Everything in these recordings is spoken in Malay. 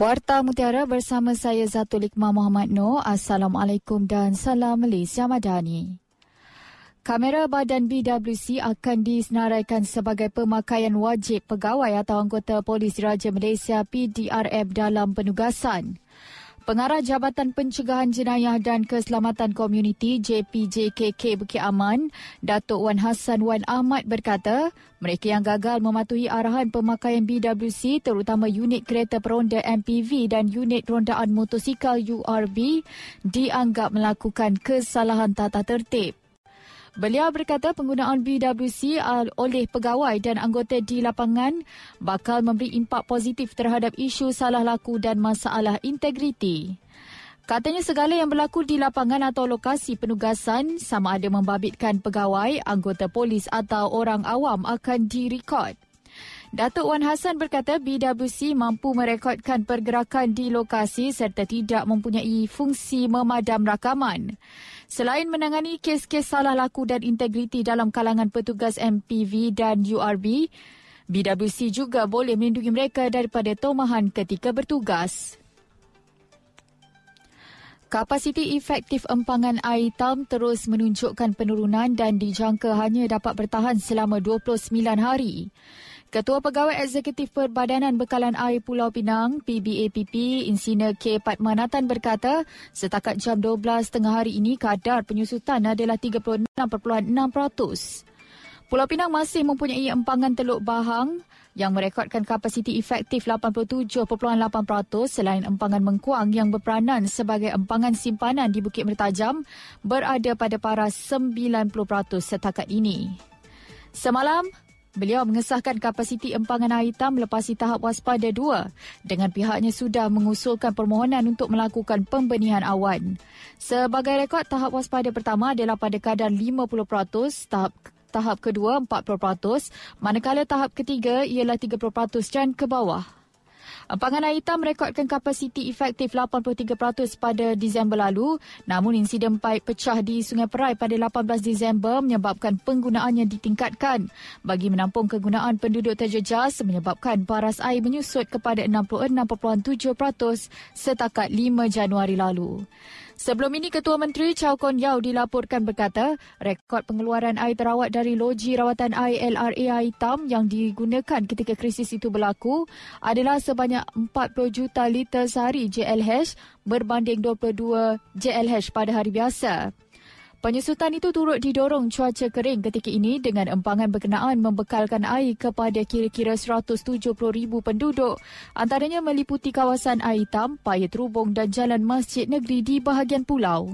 Warta Mutiara bersama saya Zatul Iqmah Muhammad Noor. Assalamualaikum dan salam Malaysia Madani. Kamera badan BWC akan disenaraikan sebagai pemakaian wajib pegawai atau anggota Polis Raja Malaysia PDRM dalam penugasan. Pengarah Jabatan Pencegahan Jenayah dan Keselamatan Komuniti JPJKK Bukit Aman, Datuk Wan Hassan Wan Ahmad berkata, mereka yang gagal mematuhi arahan pemakaian BWC terutama unit kereta peronda MPV dan unit rondaan motosikal URB dianggap melakukan kesalahan tata tertib. Beliau berkata penggunaan BWC oleh pegawai dan anggota di lapangan bakal memberi impak positif terhadap isu salah laku dan masalah integriti. Katanya segala yang berlaku di lapangan atau lokasi penugasan sama ada membabitkan pegawai, anggota polis atau orang awam akan direkod. Datuk Wan Hassan berkata BWC mampu merekodkan pergerakan di lokasi serta tidak mempunyai fungsi memadam rakaman. Selain menangani kes-kes salah laku dan integriti dalam kalangan petugas MPV dan URB, BWC juga boleh melindungi mereka daripada tomahan ketika bertugas. Kapasiti efektif empangan air hitam terus menunjukkan penurunan dan dijangka hanya dapat bertahan selama 29 hari. Ketua Pegawai Eksekutif Perbadanan Bekalan Air Pulau Pinang, PBAPP, Insinyur K. Patmanatan berkata, setakat jam 12 tengah hari ini kadar penyusutan adalah 36.6%. Pulau Pinang masih mempunyai empangan Teluk Bahang yang merekodkan kapasiti efektif 87.8% selain empangan Mengkuang yang berperanan sebagai empangan simpanan di Bukit Mertajam berada pada paras 90% setakat ini. Semalam, Beliau mengesahkan kapasiti empangan air hitam melepasi tahap waspada 2 dengan pihaknya sudah mengusulkan permohonan untuk melakukan pembenihan awan. Sebagai rekod, tahap waspada pertama adalah pada kadar 50%, tahap tahap kedua 40%, manakala tahap ketiga ialah 30% dan ke bawah. Empangan air hitam merekodkan kapasiti efektif 83% pada Disember lalu, namun insiden paip pecah di Sungai Perai pada 18 Disember menyebabkan penggunaannya ditingkatkan bagi menampung kegunaan penduduk terjejas menyebabkan paras air menyusut kepada 66.7% setakat 5 Januari lalu. Sebelum ini, Ketua Menteri Chow Kon Yao dilaporkan berkata, rekod pengeluaran air terawat dari loji rawatan air LRA hitam yang digunakan ketika krisis itu berlaku adalah sebanyak 40 juta liter sehari JLH berbanding 22 JLH pada hari biasa. Penyusutan itu turut didorong cuaca kering ketika ini dengan empangan berkenaan membekalkan air kepada kira-kira 170,000 penduduk antaranya meliputi kawasan air hitam, paya terubung dan jalan masjid negeri di bahagian pulau.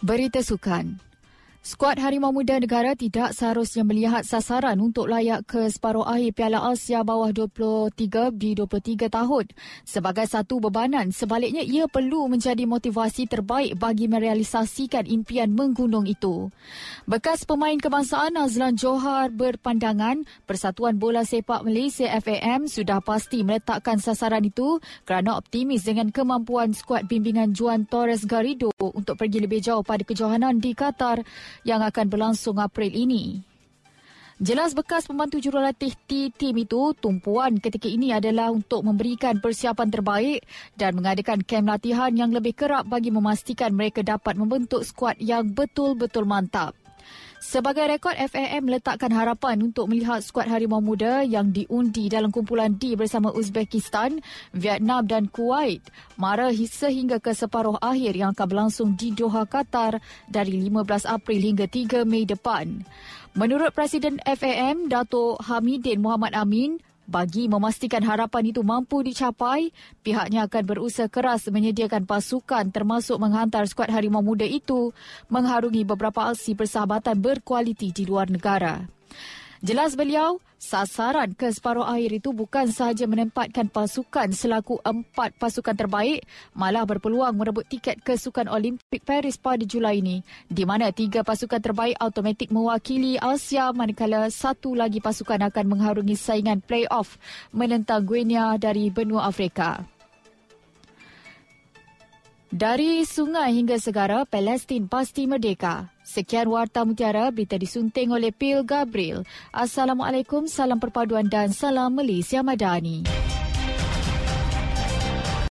Berita Sukan Skuad Harimau Muda Negara tidak seharusnya melihat sasaran untuk layak ke separuh akhir Piala Asia bawah 23 di 23 tahun sebagai satu bebanan. Sebaliknya, ia perlu menjadi motivasi terbaik bagi merealisasikan impian menggunung itu. Bekas pemain kebangsaan Azlan Johar berpandangan Persatuan Bola Sepak Malaysia FAM sudah pasti meletakkan sasaran itu kerana optimis dengan kemampuan skuad bimbingan Juan Torres Garrido untuk pergi lebih jauh pada kejohanan di Qatar yang akan berlangsung April ini. Jelas bekas pembantu jurulatih T tim itu, tumpuan ketika ini adalah untuk memberikan persiapan terbaik dan mengadakan kem latihan yang lebih kerap bagi memastikan mereka dapat membentuk skuad yang betul-betul mantap. Sebagai rekod, FAM meletakkan harapan untuk melihat skuad Harimau Muda yang diundi dalam kumpulan D bersama Uzbekistan, Vietnam dan Kuwait mara sehingga ke separuh akhir yang akan berlangsung di Doha, Qatar dari 15 April hingga 3 Mei depan. Menurut Presiden FAM, Dato' Hamidin Muhammad Amin, bagi memastikan harapan itu mampu dicapai, pihaknya akan berusaha keras menyediakan pasukan termasuk menghantar skuad Harimau Muda itu mengharungi beberapa aksi persahabatan berkualiti di luar negara. Jelas beliau, sasaran ke separuh akhir itu bukan sahaja menempatkan pasukan selaku empat pasukan terbaik, malah berpeluang merebut tiket ke Sukan Olimpik Paris pada Julai ini, di mana tiga pasukan terbaik automatik mewakili Asia manakala satu lagi pasukan akan mengharungi saingan play-off menentang Guinea dari benua Afrika. Dari sungai hingga segara, Palestin pasti merdeka. Sekian Warta Mutiara, berita disunting oleh Pil Gabriel. Assalamualaikum, salam perpaduan dan salam Malaysia Madani.